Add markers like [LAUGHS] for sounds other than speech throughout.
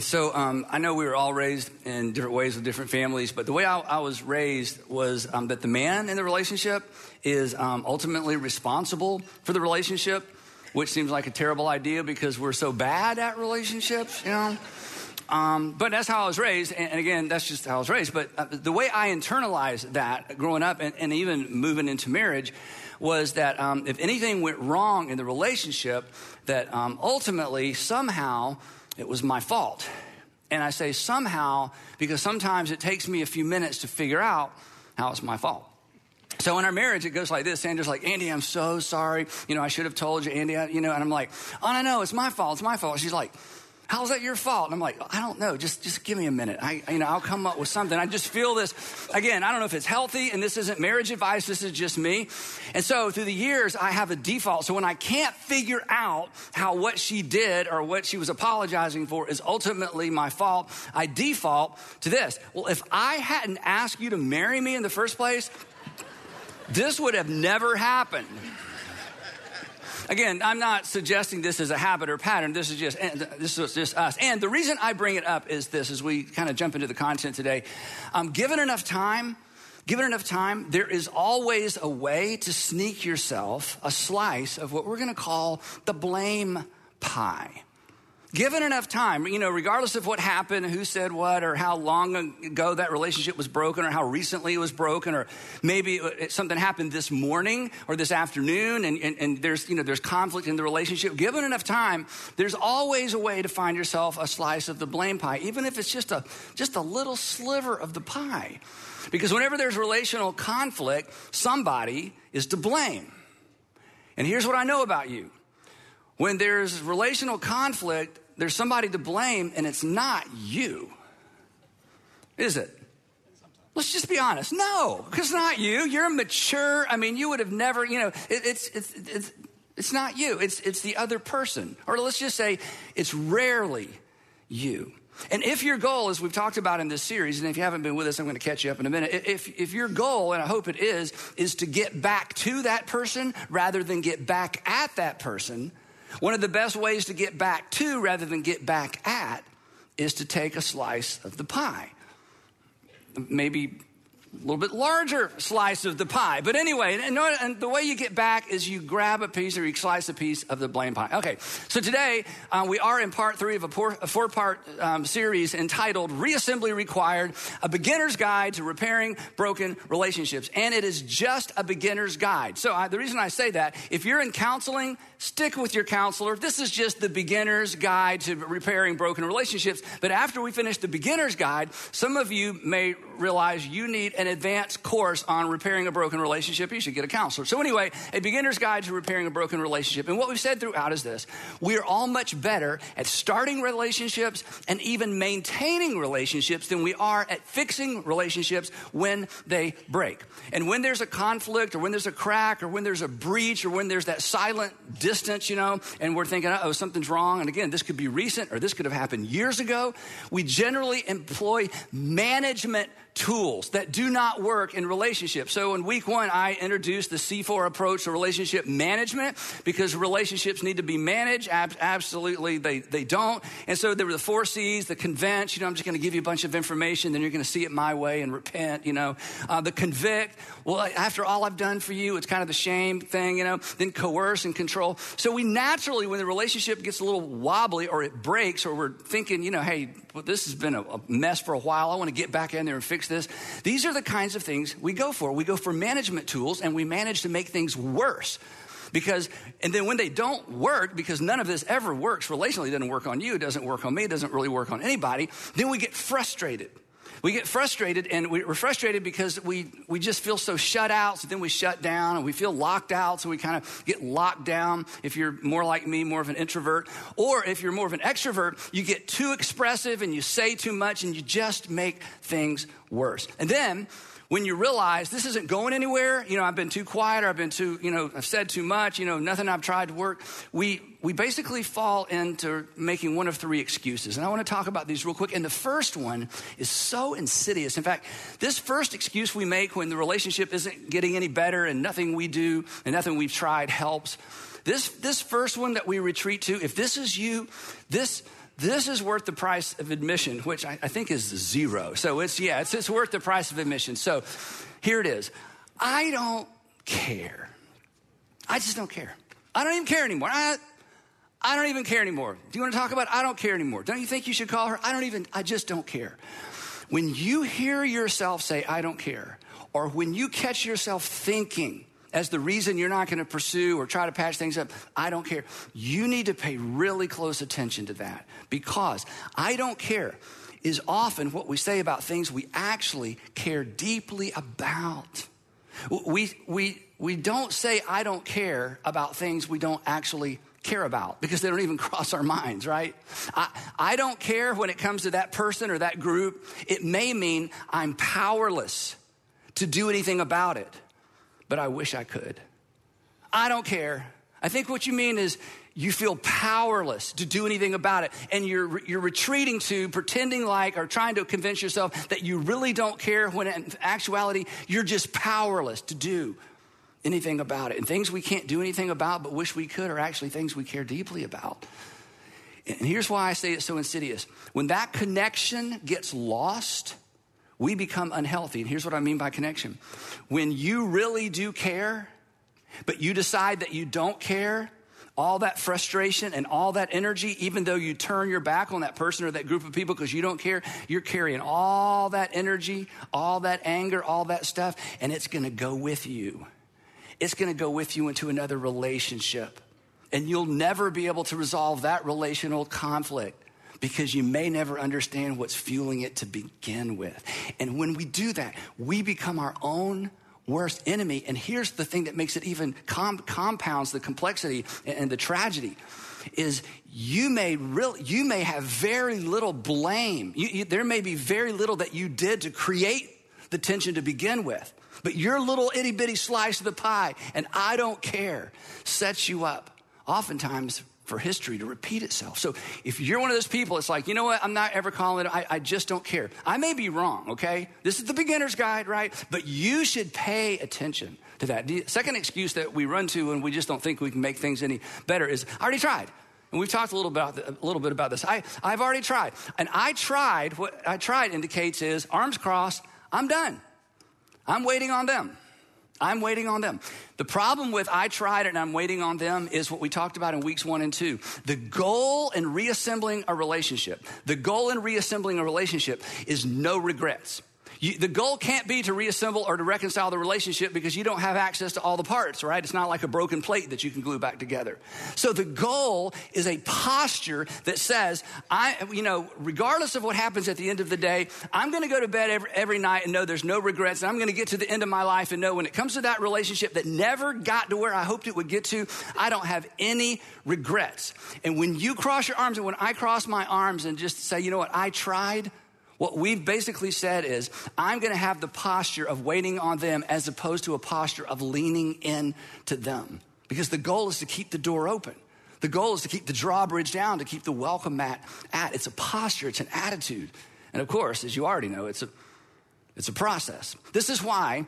So um, I know we were all raised in different ways with different families, but the way I, I was raised was um, that the man in the relationship is um, ultimately responsible for the relationship, which seems like a terrible idea because we're so bad at relationships, you know. Um, but that's how I was raised, and, and, again, that's just how I was raised. But uh, the way I internalized that growing up, and, and even moving into marriage, was that um, if anything went wrong in the relationship, that um, ultimately somehow it was my fault. And I say somehow because sometimes it takes me a few minutes to figure out how it's my fault. So in our marriage, it goes like this. Sandra's like, Andy, I'm so sorry. You know, I should have told you, Andy. You know, and I'm like, oh, no, no, it's my fault. It's my fault. She's like, How's that your fault? And I'm like, I don't know. Just, just give me a minute. I, you know, I'll come up with something. I just feel this. Again, I don't know if it's healthy, and this isn't marriage advice. This is just me. And so through the years, I have a default. So when I can't figure out how what she did or what she was apologizing for is ultimately my fault, I default to this. Well, if I hadn't asked you to marry me in the first place, this would have never happened. Again, I'm not suggesting this is a habit or pattern. This is just this is just us. And the reason I bring it up is this: as we kind of jump into the content today, um, given enough time. Given enough time, there is always a way to sneak yourself a slice of what we're going to call the blame pie. Given enough time, you know, regardless of what happened, who said what, or how long ago that relationship was broken, or how recently it was broken, or maybe something happened this morning or this afternoon, and, and, and, there's, you know, there's conflict in the relationship. Given enough time, there's always a way to find yourself a slice of the blame pie, even if it's just a, just a little sliver of the pie. Because whenever there's relational conflict, somebody is to blame. And here's what I know about you when there's relational conflict, there's somebody to blame, and it's not you. Is it? Let's just be honest. No, because it's not you. You're mature. I mean, you would have never, you know, it, it's, it's, it's, it's not you. It's, it's the other person. Or let's just say it's rarely you. And if your goal, as we've talked about in this series, and if you haven't been with us, I'm going to catch you up in a minute. If, if your goal, and I hope it is, is to get back to that person rather than get back at that person, one of the best ways to get back to rather than get back at is to take a slice of the pie. Maybe a little bit larger slice of the pie. But anyway, and, and, the way you get back is you grab a piece or you slice a piece of the blame pie. Okay, so today uh, we are in part three of a, four, part um, series entitled Reassembly Required A Beginner's Guide to Repairing Broken Relationships. And it is just a beginner's guide. So I, the reason I say that, if you're in counseling, stick with your counselor. This is just the beginner's guide to repairing broken relationships. But after we finish the beginner's guide, some of you may realize you need an advanced course on repairing a broken relationship, you should get a counselor. So, anyway, a beginner's guide to repairing a broken relationship. And what we've said throughout is this we are all much better at starting relationships and even maintaining relationships than we are at fixing relationships when they break. And when there's a conflict or when there's a crack or when there's a breach or when there's that silent distance, you know, and we're thinking, oh, something's wrong. And again, this could be recent or this could have happened years ago. We generally employ management tools that do not work in relationships. So in week one, I introduced the C4 approach to relationship management because relationships need to be managed. Ab- absolutely, they, they don't. And so there were the four C's, the convince, you know, I'm just going to give you a bunch of information, then you're going to see it my way and repent, you know. Uh, the convict, well, after all I've done for you, it's kind of the shame thing, you know. Then coerce and control. So we naturally, when the relationship gets a little wobbly or it breaks or we're thinking, you know, hey, this has been a, a mess for a while. I want to get back in there and fix this. These are the kinds of things we go for. We go for management tools and we manage to make things worse. Because, and then when they don't work, because none of this ever works relationally, doesn't work on you, it doesn't work on me, it doesn't really work on anybody, then we get frustrated. We get frustrated, and we're frustrated because we, we just feel so shut out, so then we shut down, and we feel locked out, so we kind of get locked down. If you're more like me, more of an introvert, or if you're more of an extrovert, you get too expressive and you say too much, and you just make things worse. And then when you realize this isn't going anywhere, you know, I've been too quiet or I've been too, you know, I've said too much, you know, nothing I've tried to work, we, we basically fall into making one of three excuses. And I want to talk about these real quick. And the first one is so insidious. In fact, this first excuse we make when the relationship isn't getting any better and nothing we do and nothing we've tried helps, this, this first one that we retreat to, if this is you, this, this is worth the price of admission, which I, I think is zero. So it's, yeah, it's, it's worth the price of admission. So here it is. I don't care. I just don't care. I don't even care anymore. I, I don't even care anymore. Do you want to talk about? It? I don't care anymore. Don't you think you should call her? I don't even, I just don't care. When you hear yourself say, I don't care, or when you catch yourself thinking as the reason you're not going to pursue or try to patch things up, I don't care. You need to pay really close attention to that because I don't care is often what we say about things we actually care deeply about. We, we, we don't say, I don't care about things we don't actually care about because they don't even [LAUGHS] cross our minds, right? I, I don't care when it comes to that person or that group. It may mean I'm powerless to do anything about it, but I wish I could. I don't care. I think what you mean is you feel powerless to do anything about it and you're, you're retreating to pretending like or trying to convince yourself that you really don't care when in actuality you're just powerless to do anything about it. And things we can't do anything about but wish we could are actually things we care deeply about. And here's why I say it's so insidious. When that connection gets lost, we become unhealthy. And here's what I mean by connection. When you really do care, but you decide that you don't care, all that frustration and all that energy, even though you turn your back on that person or that group of people because you don't care, you're carrying all that energy, all that anger, all that stuff, and it's gonna go with you it's to go with you into another relationship. And you'll never be able to resolve that relational conflict because you may never understand what's fueling it to begin with. And when we do that, we become our own worst enemy. And here's the thing that makes it even com- compounds the complexity and the tragedy is you may really you may have very little blame. You, you, there may be very little that you did to create the tension to begin with. But your little itty bitty slice of the pie, and I don't care, sets you up oftentimes for history to repeat itself. So if you're one of those people, it's like, you know what? I'm not ever calling it. I, I, just don't care. I may be wrong, okay? This is the beginner's guide, right? But you should pay attention to that. The second excuse that we run to when we just don't think we can make things any better is, I already tried. And we've talked a little, about, a little bit about this. I, I've already tried. And I tried, what I tried indicates is arms crossed, I'm done. I'm waiting on them. I'm waiting on them. The problem with I tried and I'm waiting on them is what we talked about in weeks one and two. The goal in reassembling a relationship, the goal in reassembling a relationship is no regrets. You, the goal can't be to reassemble or to reconcile the relationship because you don't have access to all the parts, right? It's not like a broken plate that you can glue back together. So the goal is a posture that says, I, you know, regardless of what happens at the end of the day, I'm going to go to bed every, every night and know there's no regrets. And I'm going to get to the end of my life and know when it comes to that relationship that never got to where I hoped it would get to, I don't have any regrets. And when you cross your arms and when I cross my arms and just say, you know what, I tried, what we've basically said is, I'm going to have the posture of waiting on them as opposed to a posture of leaning in to them. Because the goal is to keep the door open. The goal is to keep the drawbridge down, to keep the welcome mat at. It's a posture, it's an attitude. And of course, as you already know, it's a, it's a process. This is why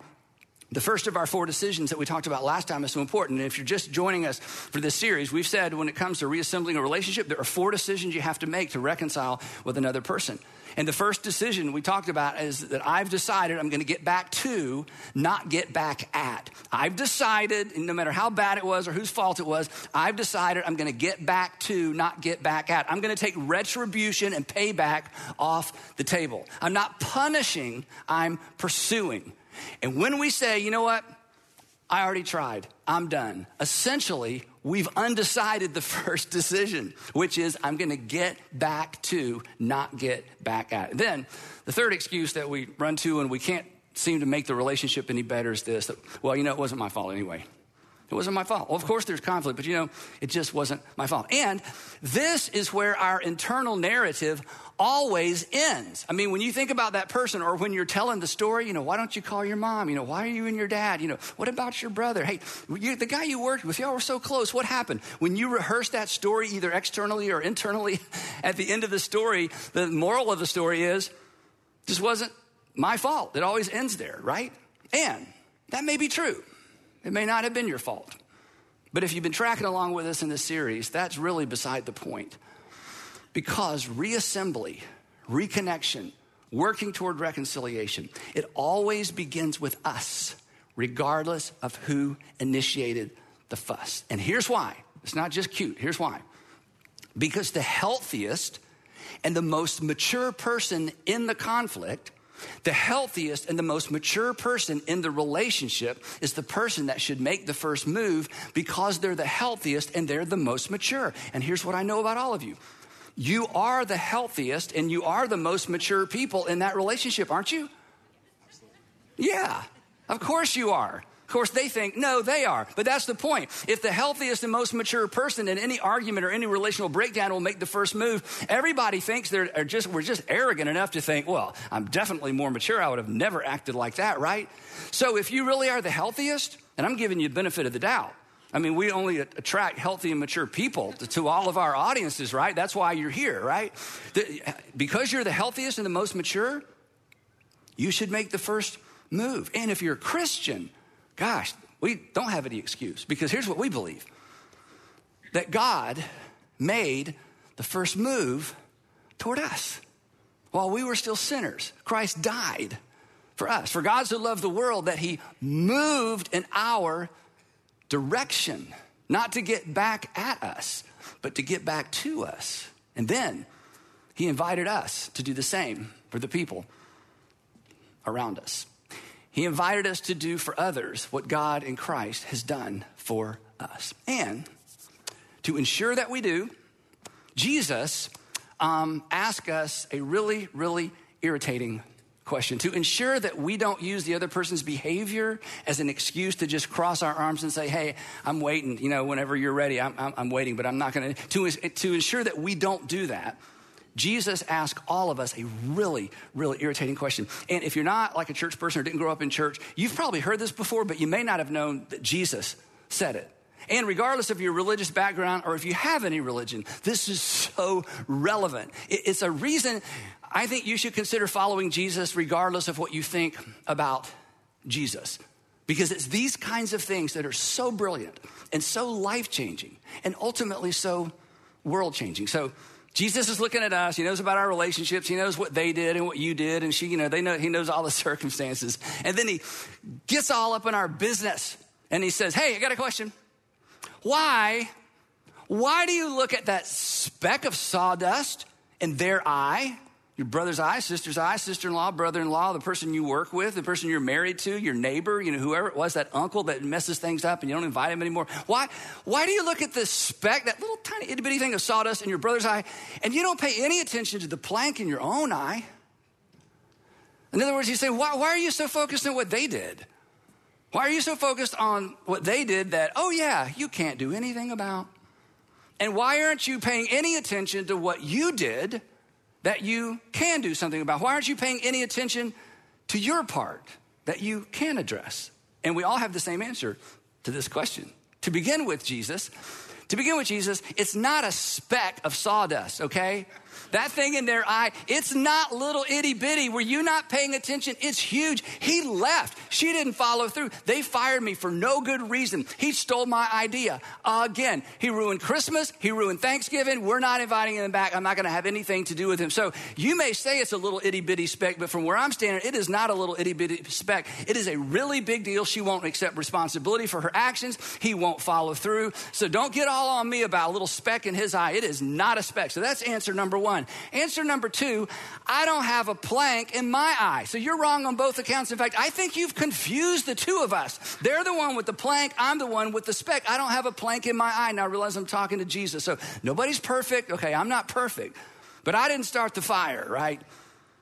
the first of our four decisions that we talked about last time is so important. And if you're just joining us for this series, we've said when it comes to reassembling a relationship, there are four decisions you have to make to reconcile with another person. And the first decision we talked about is that I've decided I'm going to get back to, not get back at. I've decided, no matter how bad it was or whose fault it was, I've decided I'm going to get back to, not get back at. I'm going to take retribution and payback off the table. I'm not punishing, I'm pursuing. And when we say, you know what? I already tried. I'm done. Essentially, we've undecided the [LAUGHS] first decision, which is I'm going to get back to, not get back at. Then the third excuse that we run to and we can't seem to make the relationship any better is this that, well, you know, it wasn't my fault anyway. It wasn't my fault. Well, of course, there's conflict, but you know, it just wasn't my fault. And this is where our internal narrative always ends. I mean, when you think about that person or when you're telling the story, you know, why don't you call your mom? You know, why are you and your dad? You know, what about your brother? Hey, you, the guy you worked with, y'all were so close. What happened? When you rehearse that story, either externally or internally, [LAUGHS] at the end of the story, the moral of the story is this wasn't my fault. It always ends there, right? And that may be true. It may not have been your fault. But if you've been tracking along with us in this series, that's really beside the point. Because reassembly, reconnection, working toward reconciliation, it always begins with us, regardless of who initiated the fuss. And here's why it's not just cute. Here's why. Because the healthiest and the most mature person in the conflict, the healthiest and the most mature person in the relationship is the person that should make the first move because they're the healthiest and they're the most mature. And here's what I know about all of you you are the healthiest and you are the most mature people in that relationship, aren't you? Yeah, of course you are. Course, they think, no, they are. But that's the point. If the healthiest and most mature person in any argument or any relational breakdown will make the first move, everybody thinks they're just, we're just arrogant enough to think, well, I'm definitely more mature. I would have never acted like that, right? So if you really are the healthiest, and I'm giving you the benefit of the doubt, I mean, we only attract healthy and mature people to, to, all of our audiences, right? That's why you're here, right? The, because you're the healthiest and the most mature, you should make the first move. And if you're a Christian, gosh, we don't have any excuse because here's what we believe that God made the first move toward us while we were still sinners. Christ died for us. For God so loved the world that he moved in our direction, not to get back at us, but to get back to us. And then he invited us to do the same for the people around us. He invited us to do for others what God in Christ has done for us. And to ensure that we do, Jesus um, asked us a really, really irritating question. To ensure that we don't use the other person's behavior as an excuse to just cross our arms and say, hey, I'm waiting, you know, whenever you're ready, I'm, I'm, I'm waiting, but I'm not going to. To ensure that we don't do that, Jesus asked all of us a really, really irritating question. And if you're not like a church person or didn't grow up in church, you've probably heard this before, but you may not have known that Jesus said it. And regardless of your religious background or if you have any religion, this is so relevant. It's a reason I think you should consider following Jesus regardless of what you think about Jesus. Because it's these kinds of things that are so brilliant and so life changing and ultimately so world changing. So, Jesus is looking at us. He knows about our relationships. He knows what they did and what you did. And she, you know, they know, he knows all the [LAUGHS] circumstances. And then he gets all up in our business and he says, Hey, I got a question. Why, why do you look at that speck of sawdust in their eye your brother's eye, sister's eye, sister in law, brother in law, the person you work with, the person you're married to, your neighbor, you know, whoever it was, that uncle that messes things up and you don't invite him anymore. Why, why do you look at this speck, that little tiny itty bitty thing of sawdust in your brother's eye, and you don't pay any attention to the plank in your own eye? In other words, you say, why, why are you so focused on what they did? Why are you so focused on what they did that, oh yeah, you can't do anything about? And why aren't you paying any attention to what you did? That you can do something about? Why aren't you paying any attention to your part that you can address? And we all have the same answer to this question. To begin with, Jesus, to begin with, Jesus, it's not a speck of sawdust, okay? That thing in their eye, it's not little itty bitty. Were you not paying attention? It's huge. He left. She didn't follow through. They fired me for no good reason. He stole my idea. again, he ruined Christmas. He ruined Thanksgiving. We're not inviting him back. I'm not going to have anything to do with him. So you may say it's a little itty bitty speck, but from where I'm standing, it is not a little itty bitty speck. It is a really big deal. She won't accept responsibility for her actions. He won't follow through. So don't get all on me about a little speck in his eye. It is not a speck. So that's answer number one one. Answer number two, I don't have a plank in my eye. So you're wrong on both accounts. In fact, I think you've confused the two of us. They're the one with the plank, I'm the one with the speck. I don't have a plank in my eye. Now I realize I'm talking to Jesus. So nobody's perfect. Okay, I'm not perfect. But I didn't start the fire, right?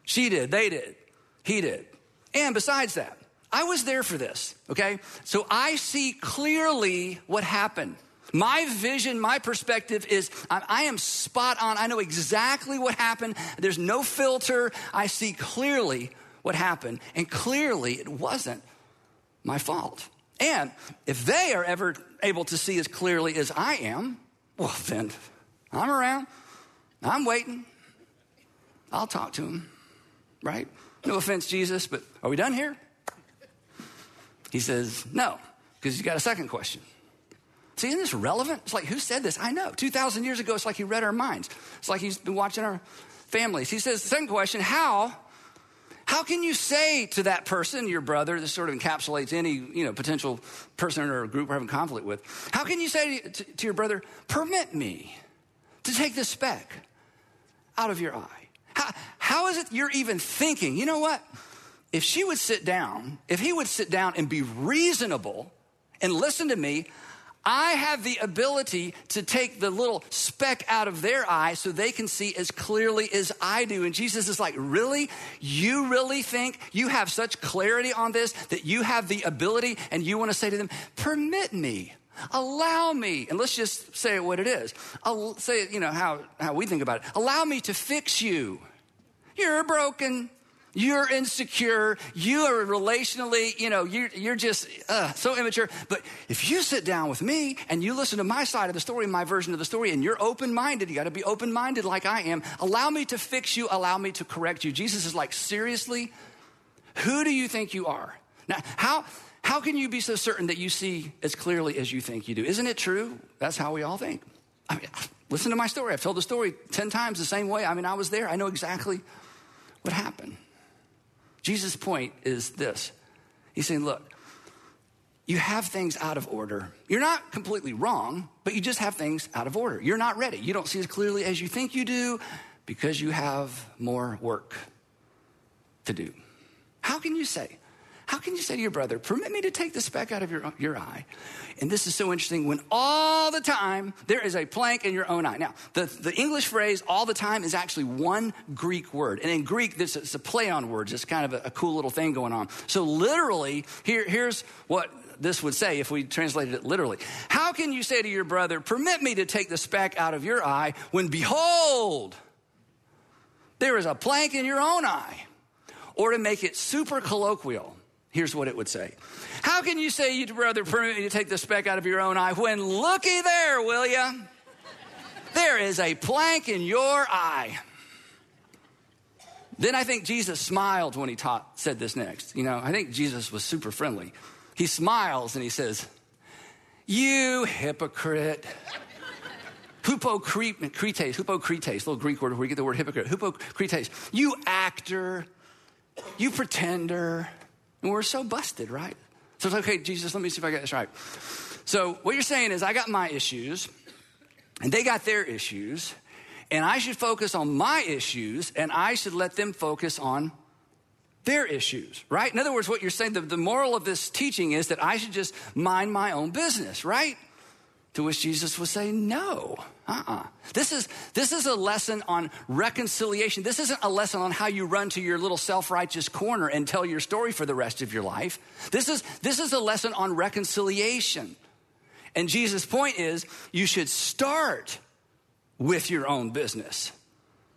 She did, they did, he did. And besides that, I was there for this, okay? So I see clearly what happened. My vision, my perspective is I, am spot on. I know exactly what happened. There's no filter. I see clearly what happened. And clearly it wasn't my fault. And if they are ever able to see as clearly as I am, well, then I'm around. I'm waiting. I'll talk to them, right? No offense, Jesus, but are we done here? He says, no, because he's got a second question. See, isn't this relevant? It's like, who said this? I know. 2,000 years ago, it's like he read our minds. It's like he's been watching our families. He says, second question, how? How can you say to that person, your brother, this sort of encapsulates any you know, potential person or group we're having conflict with, how can you say to, to your brother, permit me to take the speck out of your eye? How, how is it you're even thinking, you know what? If she would sit down, if he would sit down and be reasonable and listen to me, I have the ability to take the little speck out of their eye so they can see as clearly as I do. And Jesus is like, Really? You really think you have such clarity on this that you have the ability and you want to say to them, Permit me, allow me, and let's just say it what it is. I'll say you know, how, how we think about it. Allow me to fix you. You're broken. You're insecure. You are relationally, you know, you're, you're just uh, so immature. But if you sit down with me and you listen to my side of the story, my version of the story, and you're open minded, you got to be open minded like I am. Allow me to fix you. Allow me to correct you. Jesus is like, seriously? Who do you think you are? Now, how, how can you be so certain that you see as clearly as you think you do? Isn't it true? That's how we all think. I mean, listen to my story. I've told the story 10 times the same way. I mean, I was there. I know exactly what happened. Jesus' point is this He's saying, look, you have things out of order. You're not completely wrong, but you just have things out of order. You're not ready. You don't see as clearly as you think you do because you have more work to do. How can you say, how can you say to your brother, permit me to take the speck out of your, your eye? And this is so interesting when all the time there is a plank in your own eye. Now, the, the English phrase all the time is actually one Greek word. And in Greek, this is a play on words. It's kind of a, a cool little thing going on. So, literally, here, here's what this would say if we translated it literally. How can you say to your brother, permit me to take the speck out of your eye when behold, there is a plank in your own eye? Or to make it super colloquial, Here's what it would say How can you say you'd rather permit me to take the speck out of your own eye when looky there, will you? There is a plank in your eye. Then I think Jesus smiled when he taught, said this next. You know, I think Jesus was super friendly. He smiles and he says, You hypocrite. Hypocrites, hypocrites, little Greek word where you get the word hypocrite. Hypocrites, you actor, you pretender. And we're so busted, right? So it's okay, Jesus, let me see if I get this right. So what you're saying is, I got my issues, and they got their issues, and I should focus on my issues, and I should let them focus on their issues, right? In other words, what you're saying, the, the moral of this teaching is that I should just mind my own business, right? To which Jesus would say, No, uh uh-uh. uh This, is, this is a lesson on reconciliation. This isn't a lesson on how you run to your little self righteous corner and tell your story for the rest of your life. This is, this is a lesson on reconciliation. And Jesus' point is you should start with your own business,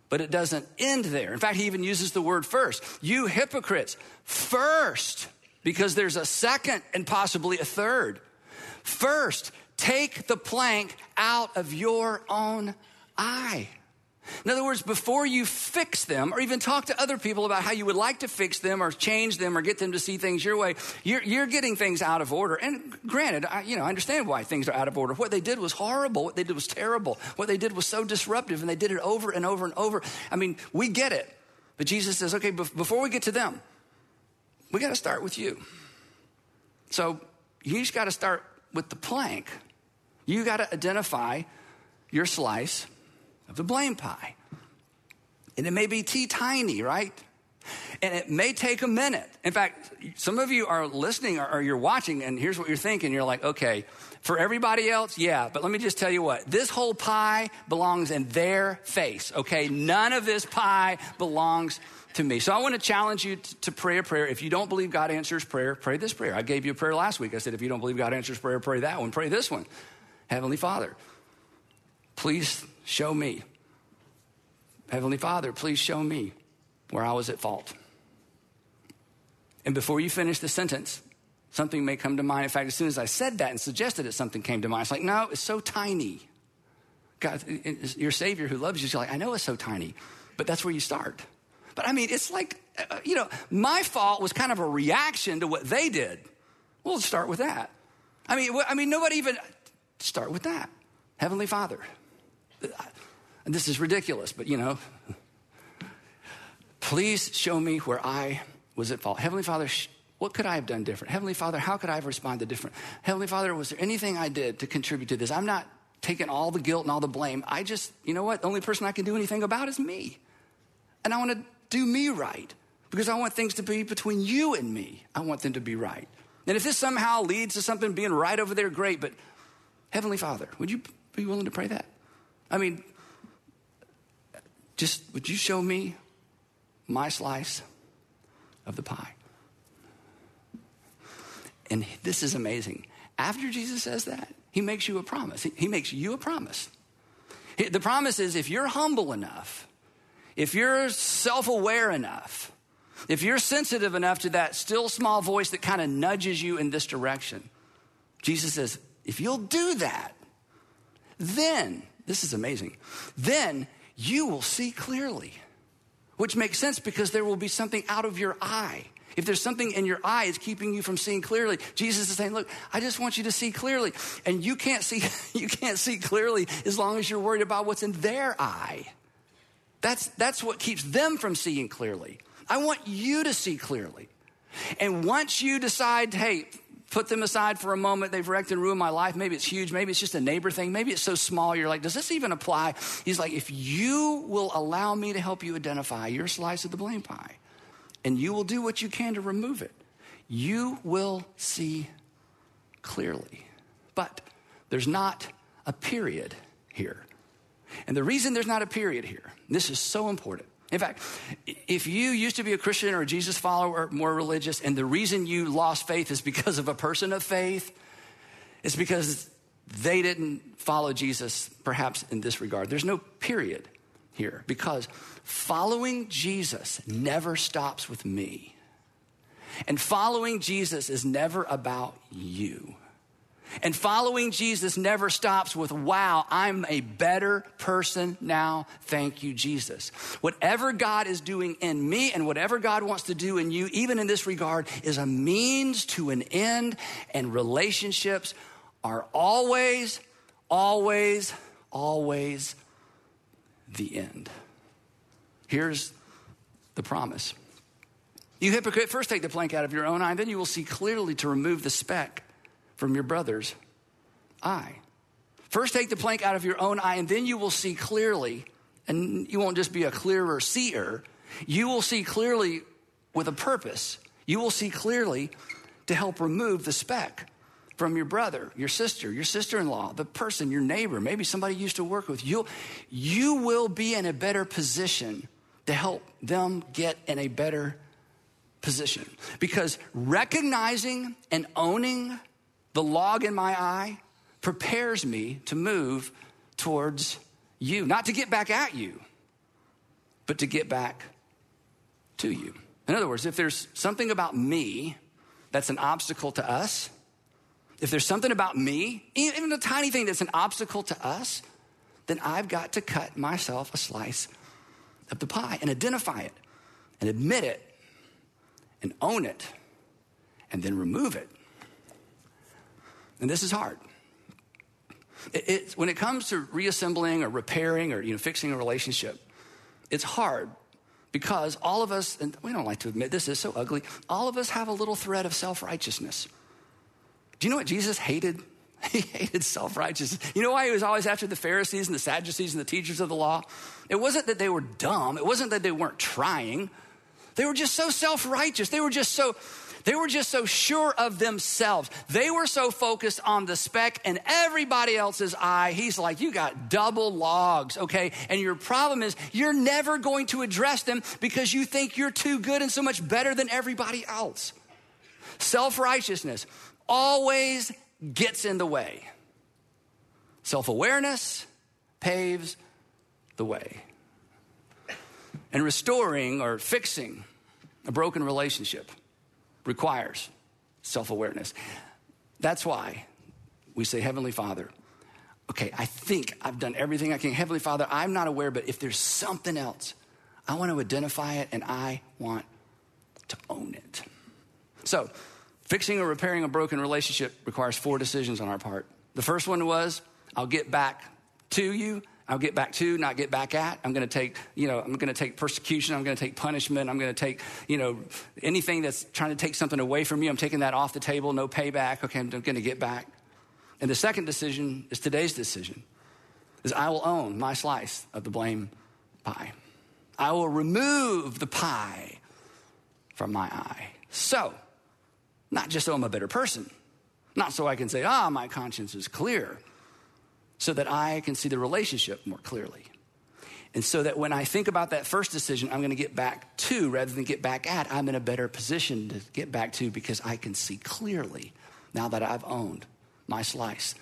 but it doesn't end there. In fact, he even uses the word first. You hypocrites, first, because there's a second and possibly a third. First, Take the plank out of your own eye. In other words, before you fix them or even talk to other people about how you would like to fix them or change them or get them to see things your way, you're, you're getting things out of order. And granted, I, you know, I understand why things are out of order. What they did was horrible. What they did was terrible. What they did was so disruptive and they did it over and over and over. I mean, we get it. But Jesus says, okay, before we get to them, we got to start with you. So you just got to start with the plank. You got to identify your slice of the blame pie. And it may be tea tiny, right? And it may take a minute. In fact, some of you are listening or, you're watching, and here's what you're thinking. You're like, okay, for everybody else, yeah, but let me just tell you what this whole pie belongs in their face, okay? None of this pie belongs to me. So I want to challenge you to, pray a prayer. If you don't believe God answers prayer, pray this prayer. I gave you a prayer last week. I said, if you don't believe God answers prayer, pray that one. Pray this one. Heavenly Father, please show me. Heavenly Father, please show me where I was at fault. And before you finish the sentence, something may come to mind. In fact, as soon as I said that and suggested it, something came to mind. It's like, no, it's so tiny. God, your Savior who loves you, you're like, I know it's so tiny, but that's where you start. But I mean, it's like, uh, you know, my fault was kind of a reaction to what they did. We'll start with that. I mean, I mean, nobody even start with that. Heavenly Father. And this is ridiculous, but you know, please show me where I was at fault. Heavenly Father, what could I have done different? Heavenly Father, how could I have responded different? Heavenly Father, was there anything I did to contribute to this? I'm not taking all the guilt and all the blame. I just, you know what? The only person I can do anything about is me. And I want to do me right because I want things to be between you and me. I want them to be right. And if this somehow leads to something being right over there, great. But Heavenly Father, would you be willing to pray that? I mean, just would you show me my slice of the pie? And this is amazing. After Jesus says that, he makes you a promise. He makes you a promise. The promise is if you're humble enough, if you're self aware enough, if you're sensitive enough to that still small voice that kind of nudges you in this direction, Jesus says, if you'll do that, then, this is amazing, then you will see clearly, which makes sense because there will be something out of your eye. If there's something in your eye is keeping you from seeing clearly, Jesus is saying, "Look, I just want you to see clearly." And you can't see [LAUGHS] you can't see clearly as long as you're worried about what's in their eye. That's that's what keeps them from seeing clearly. I want you to see clearly. And once you decide, hey, put them aside for a moment. They've wrecked and ruined my life. Maybe it's huge. Maybe it's just a neighbor thing. Maybe it's so small. You're like, does this even apply? He's like, if you will allow me to help you identify your slice of the blame pie and you will do what you can to remove it, you will see clearly. But there's not a period here. And the reason there's not a period here, this is so important, in fact, if you used to be a Christian or a Jesus follower, more religious, and the reason you lost faith is because of a person of faith, it's because they didn't follow Jesus, perhaps in this regard. There's no period here because following Jesus never stops with me. And following Jesus is never about you. And following Jesus never stops with, wow, I'm a better person now. Thank you, Jesus. Whatever God is doing in me and whatever God wants to do in you, even in this regard, is a means to an end. And relationships are always, always, always the end. Here's the promise. You hypocrite, first take the plank out of your own eye, then you will see clearly to remove the speck from your brother's eye. First, take the plank out of your own eye, and then you will see clearly. And you won't just be a clearer seer, you will see clearly with a purpose. You will see clearly to help remove the speck from your brother, your sister, your sister in law, the person, your neighbor, maybe somebody you used to work with. You'll, you will be in a better position to help them get in a better position. Because recognizing and owning the log in my eye prepares me to move towards you, not to get back at you, but to get back to you. In other words, if there's something about me that's an obstacle to us, if there's something about me, even a tiny thing that's an obstacle to us, then I've got to cut myself a slice of the pie and identify it and admit it and own it and then remove it and this is hard. It, it, when it comes to reassembling or repairing or you know, fixing a relationship, it's hard because all of us, and we don't like to admit this is so ugly, all of us have a little thread of self righteousness. Do you know what Jesus hated? [LAUGHS] He hated self righteousness. You know why he was always after the Pharisees and the Sadducees and the teachers of the law? It wasn't that they were dumb, it wasn't that they weren't trying. They were just so self righteous. They were just so they were just so sure of themselves. They were so focused on the speck and everybody else's eye. He's like, you got double logs, okay? And your problem is you're never going to address them because you think you're too good and so much better than everybody else. Self righteousness always gets in the way. Self awareness paves the way. And restoring or fixing a broken relationship requires self awareness. That's why we say, Heavenly Father, okay, I think I've done everything I can. Heavenly Father, I'm not aware, but if there's something else, I want to identify it and I want to own it. So, fixing or repairing a broken relationship requires four decisions on our part. The first one was, I'll get back to you. I'll get back to, not get back at. I'm going to take, you know, I'm going to take persecution. I'm going to take punishment. I'm going to take, you know, anything that's trying to take something away from you. I'm taking that off the table. No payback. Okay, I'm going to get back. And the second decision is today's decision is I will own my slice of the blame pie. I will remove the pie from my eye. So, not just so I'm a better person, not so I can say, ah, my conscience is clear, so that I can see the relationship more clearly. And so that when I think about that first decision, I'm going to get back to rather than get back at, I'm in a better position to get back to because I can see clearly now that I've owned my slice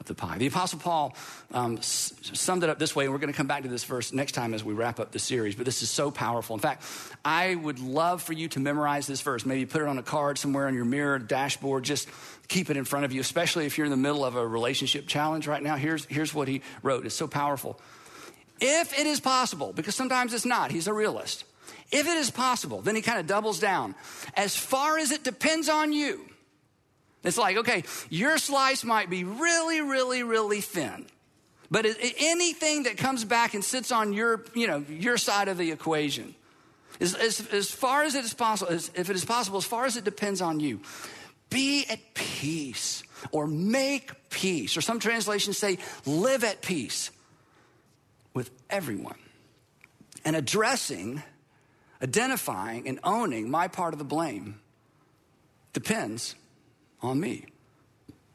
of the pie. The Apostle Paul um, summed it up this way, and we're going to come back to this verse next time as we wrap up the series, but this is so powerful. In fact, I would love for you to memorize this verse. Maybe put it on a card somewhere on your mirror, dashboard, just keep it in front of you, especially if you're in the middle of a relationship challenge right now. Here's, here's what he wrote. It's so powerful. If it is possible, because sometimes it's not, he's a realist. If it is possible, then he kind of doubles down. As far as it depends on you, it's like, okay, your slice might be really, really, really thin. But anything that comes back and sits on your, you know, your side of the equation, as, as, as far as it is possible, as, if it is possible, as far as it depends on you, be at peace or make peace. Or some translations say, live at peace with everyone. And addressing, identifying, and owning my part of the blame depends on me.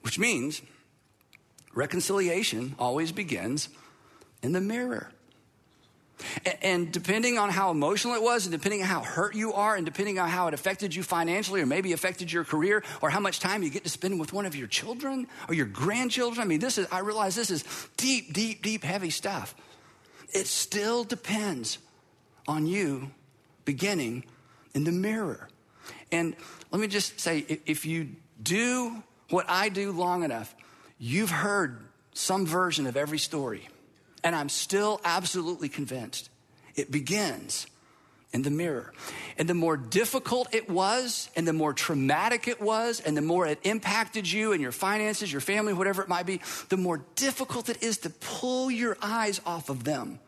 Which means reconciliation always begins in the mirror. And depending on how emotional it was, and depending on how hurt you are, and depending on how it affected you financially, or maybe affected your career, or how much time you get to spend with one of your children or your grandchildren. I mean, this is, I realize this is deep, deep, deep, heavy stuff. It still depends on you beginning in the mirror. And let me just say if you do what I do long enough, you've heard some version of every story. And I'm still absolutely convinced it begins in the mirror. And the more difficult it was, and the more traumatic it was, and the more it impacted you and your finances, your family, whatever it might be, the more difficult it is to pull your eyes off of them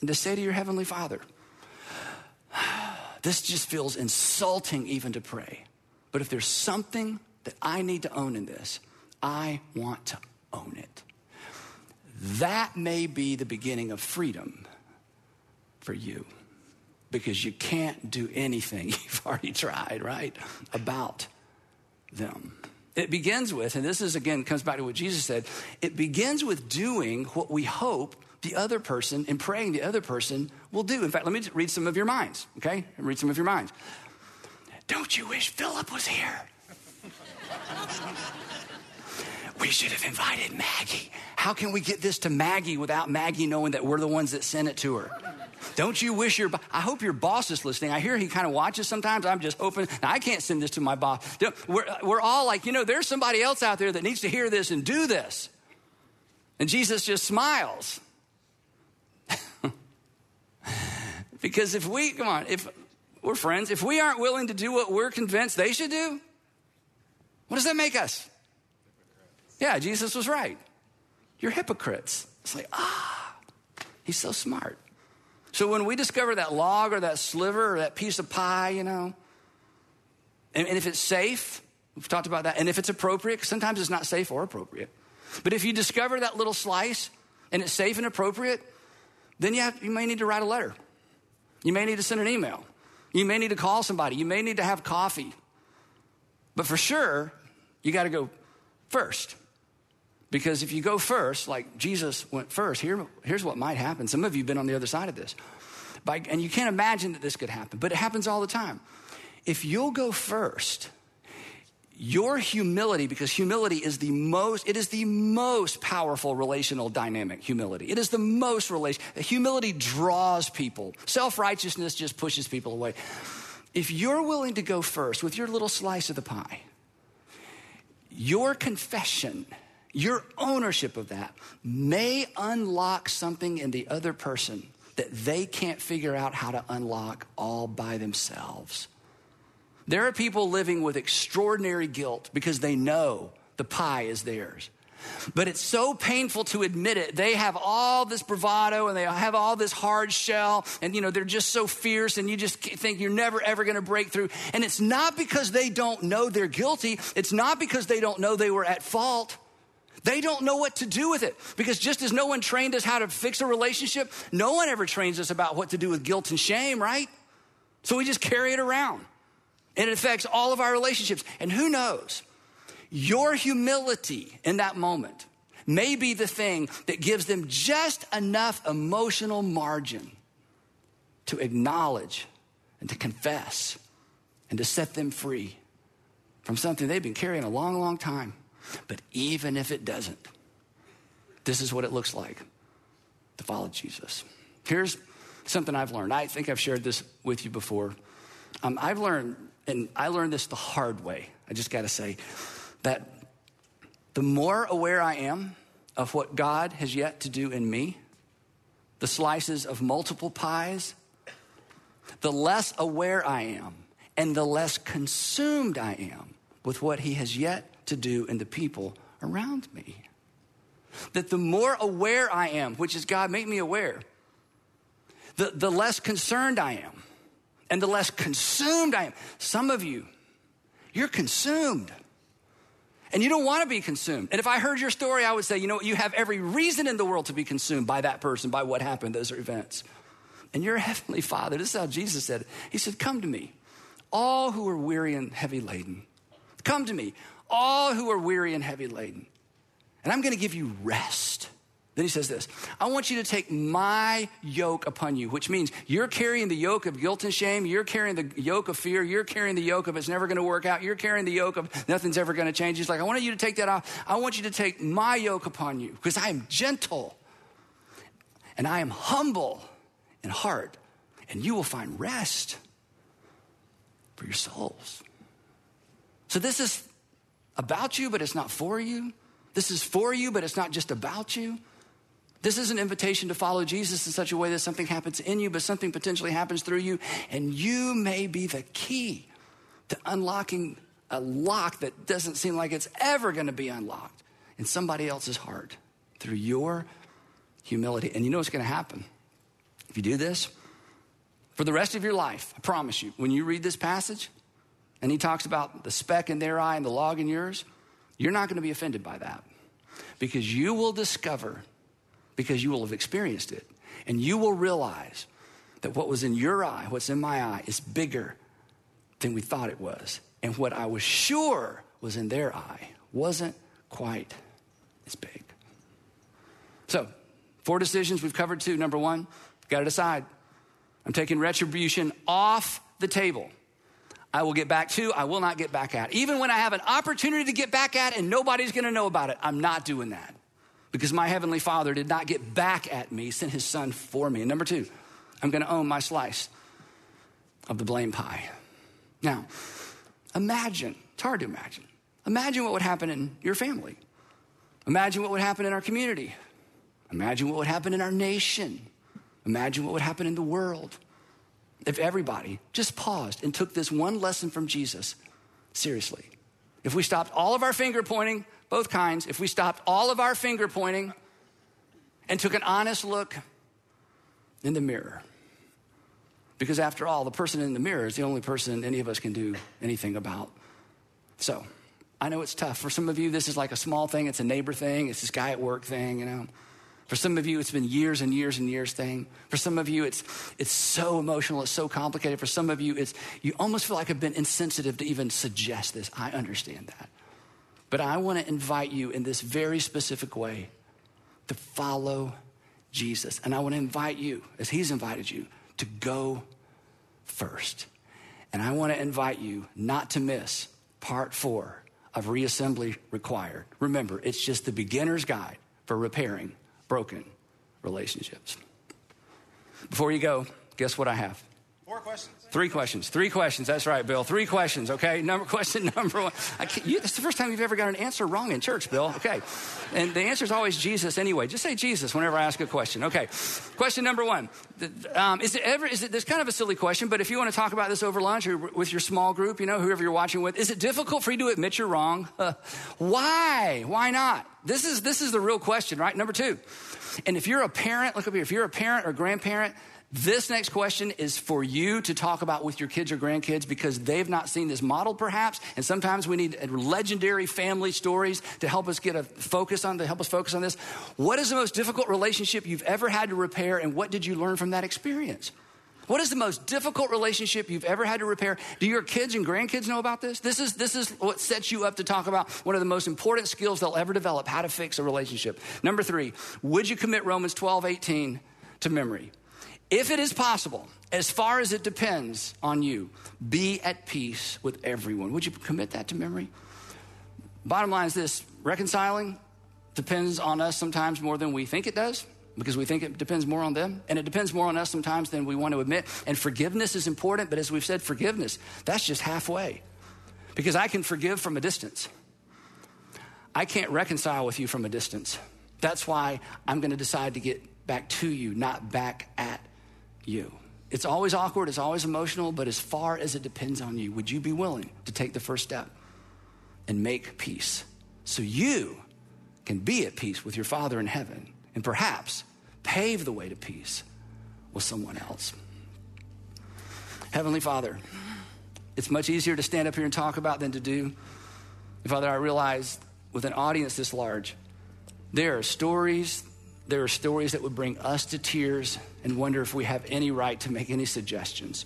and to say to your Heavenly Father, [SIGHS] This just feels insulting even to pray. But if there's something that I need to own in this, I want to own it. That may be the beginning of freedom for you because you can't do anything [LAUGHS] you've already tried, right? About them. It begins with, and this is again comes back to what Jesus said, it begins with doing what we hope the other person and praying the other person will do. In fact, let me read some of your minds, okay? Read some of your minds. Don't you wish Philip was here? we should have invited Maggie. How can we get this to Maggie without Maggie knowing that we're the ones that sent it to her? Don't you wish your, I hope your boss is listening. I hear he kind of watches sometimes. I'm just hoping, I can't send this to my boss. We're, we're all like, you know, there's somebody else out there that needs to hear this and do this. And Jesus just smiles. [LAUGHS] because if we, come on, if we're friends. If we aren't willing to do what we're convinced they should do, what does that make us? Yeah, Jesus was right. You're hypocrites. It's like, ah, he's so smart. So when we discover that log or that sliver or that piece of pie, you know, and, and if it's safe, we've talked about that, and if it's appropriate, sometimes it's not safe or appropriate. But if you discover that little slice and it's safe and appropriate, then you, have, you may need to write a letter. You may need to send an email. You may need to call somebody. You may need to have coffee. But for sure, you got to go first. Because if you go first, like Jesus went first, here, here's what might happen. Some of you have been on the other side of this. By, and you can't imagine that this could happen, but it happens all the time. If you'll go first, your humility because humility is the most it is the most powerful relational dynamic humility. It is the most relation humility draws people. Self-righteousness just pushes people away. If you're willing to go first with your little slice of the pie your confession your ownership of that may unlock something in the other person that they can't figure out how to unlock all by themselves there are people living with extraordinary guilt because they know the pie is theirs. But it's so painful to admit it. They have all this bravado and they have all this hard shell, and you know, they're just so fierce, and you just think you're never ever gonna break through. And it's not because they don't know they're guilty, it's not because they don't know they were at fault. They don't know what to do with it. Because just as no one trained us how to fix a relationship, no one ever trains us about what to do with guilt and shame, right? So we just carry it around. And it affects all of our relationships. And who knows? Your humility in that moment may be the thing that gives them just enough emotional margin to acknowledge and to confess and to set them free from something they've been carrying a long, long time. But even if it doesn't, this is what it looks like to follow Jesus. Here's something I've learned. I think I've shared this with you before. Um, I've learned, and I learned this the hard way, I just got to say, that the more aware I am of what God has yet to do in me, the slices of multiple pies, the less aware I am and the less consumed I am with what He has yet to do in the people around me. That the more aware I am, which is God, make me aware, the, the less concerned I am and the less consumed I am. Some of you, you're consumed. And you don't want to be consumed. And if I heard your story, I would say, you know, you have every reason in the world to be consumed by that person, by what happened, those events. And your heavenly Father, this is how Jesus said it. He said, Come to me, all who are weary and heavy laden. Come to me, all who are weary and heavy laden, and I'm going to give you rest. Then he says this I want you to take my yoke upon you, which means you're carrying the yoke of guilt and shame. You're carrying the yoke of fear. You're carrying the yoke of it's never going to work out. You're carrying the yoke of nothing's ever going to change. He's like, I want you to take that off. I want you to take my yoke upon you because I am gentle and I am humble in heart, and you will find rest for your souls. So this is about you, but it's not for you. This is for you, but it's not just about you. This is an invitation to follow Jesus in such a way that something happens in you, but something potentially happens through you, and you may be the key to unlocking a lock that doesn't seem like it's ever going to be unlocked in somebody else's heart through your humility. And you know what's going to happen? If you do this, for the rest of your life, I promise you, when you read this passage and he talks about the speck in their eye and the log in yours, you're not going to be offended by that because you will discover, because you will have experienced it, and you will realize that what was in your eye, what's in my eye, is bigger than we thought it was. And what I was sure was in their eye wasn't quite as big. So, four decisions we've covered two. Number one, got to decide. I'm taking retribution off the table. I will get back to, I will not get back at. Even when I have an opportunity to get back at and nobody's gonna know about it, I'm not doing that. Because my Heavenly Father did not get back at me, sent His Son for me. And number two, I'm gonna own my slice of the blame pie. Now, imagine, it's hard to imagine. Imagine what would happen in your family. Imagine what would happen in our community. Imagine what would happen in our nation. Imagine what would happen in the world if everybody just paused and took this one lesson from Jesus seriously. If we stopped all of our finger pointing, both kinds, if we stopped all of our finger pointing and took an honest look in the mirror. Because after all, the person in the mirror is the only person any of us can do anything about. So, I know it's tough. For some of you, this is like a small thing, it's a neighbor thing, it's this guy at work thing, you know. For some of you, it's been years and years and years thing. For some of you, it's, it's so emotional, it's so complicated. For some of you, it's, you almost feel like I've been insensitive to even suggest this. I understand that. But I want to invite you in this very specific way to follow Jesus. And I want to invite you, as he's invited you, to go first. And I want to invite you not to miss part four of Reassembly Required. Remember, it's just the beginner's guide for repairing broken relationships. Before you go, guess what I have? Four questions. Three questions. Three questions. That's right, Bill. Three questions. Okay. Number [LAUGHS] question number one. You, the first time you've ever got an answer wrong in church, Bill. Okay. And the answer is always Jesus anyway. Just say Jesus whenever I ask a question. Okay. Question number one. Um, is it ever? Is it this kind of a silly question? But if you want to talk about this over lunch or with your small group, you know, whoever you're watching with, is it difficult for you to admit you're wrong? Uh, [LAUGHS] why? Why not? This is this is the real question, right? Number two. And if you're a parent, look up here. If you're a parent or grandparent this next question is for you to talk about with your kids or grandkids because they've not seen this model, perhaps. And sometimes we need legendary family stories to help us get a focus on, to help us focus on this. What is the most difficult relationship you've ever had to repair, and what did you learn from that experience? What is the most difficult relationship you've ever had to repair? Do your kids and grandkids know about this? This is, this is what sets you up to talk about one of the most important skills they'll ever develop how to fix a relationship. Number three, would you commit Romans 12, 18 to memory? If it is possible, as far as it depends on you, be at peace with everyone. Would you commit that to memory? Bottom line is this reconciling depends on us sometimes more than we think it does because we think it depends more on them. And it depends more on us sometimes than we want to admit. And forgiveness is important, but as we've said, forgiveness, that's just halfway. Because I can forgive from a distance. I can't reconcile with you from a distance. That's why I'm going to decide to get back to you, not back at you. It's always awkward, it's always emotional, but as far as it depends on you, would you be willing to take the first step and make peace so you can be at peace with your Father in heaven and perhaps pave the way to peace with someone else? Heavenly Father, it's much easier to stand up here and talk about than to do. Father, I realize with an audience this large, there are stories there are stories that would bring us to tears and wonder if we have any right to make any suggestions.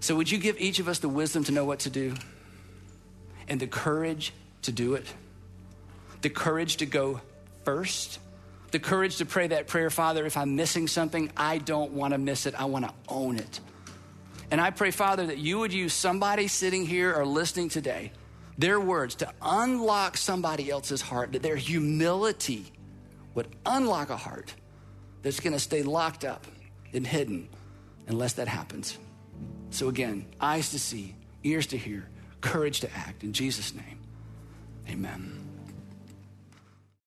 So, would you give each of us the wisdom to know what to do and the courage to do it? The courage to go first? The courage to pray that prayer, Father, if I'm missing something, I don't want to miss it. I want to own it. And I pray, Father, that you would use somebody sitting here or listening today, their words to unlock somebody else's heart, that their humility would unlock a heart that's going to stay locked up and hidden unless that happens. So, again, eyes to see, ears to hear, courage to act. In Jesus' name, amen.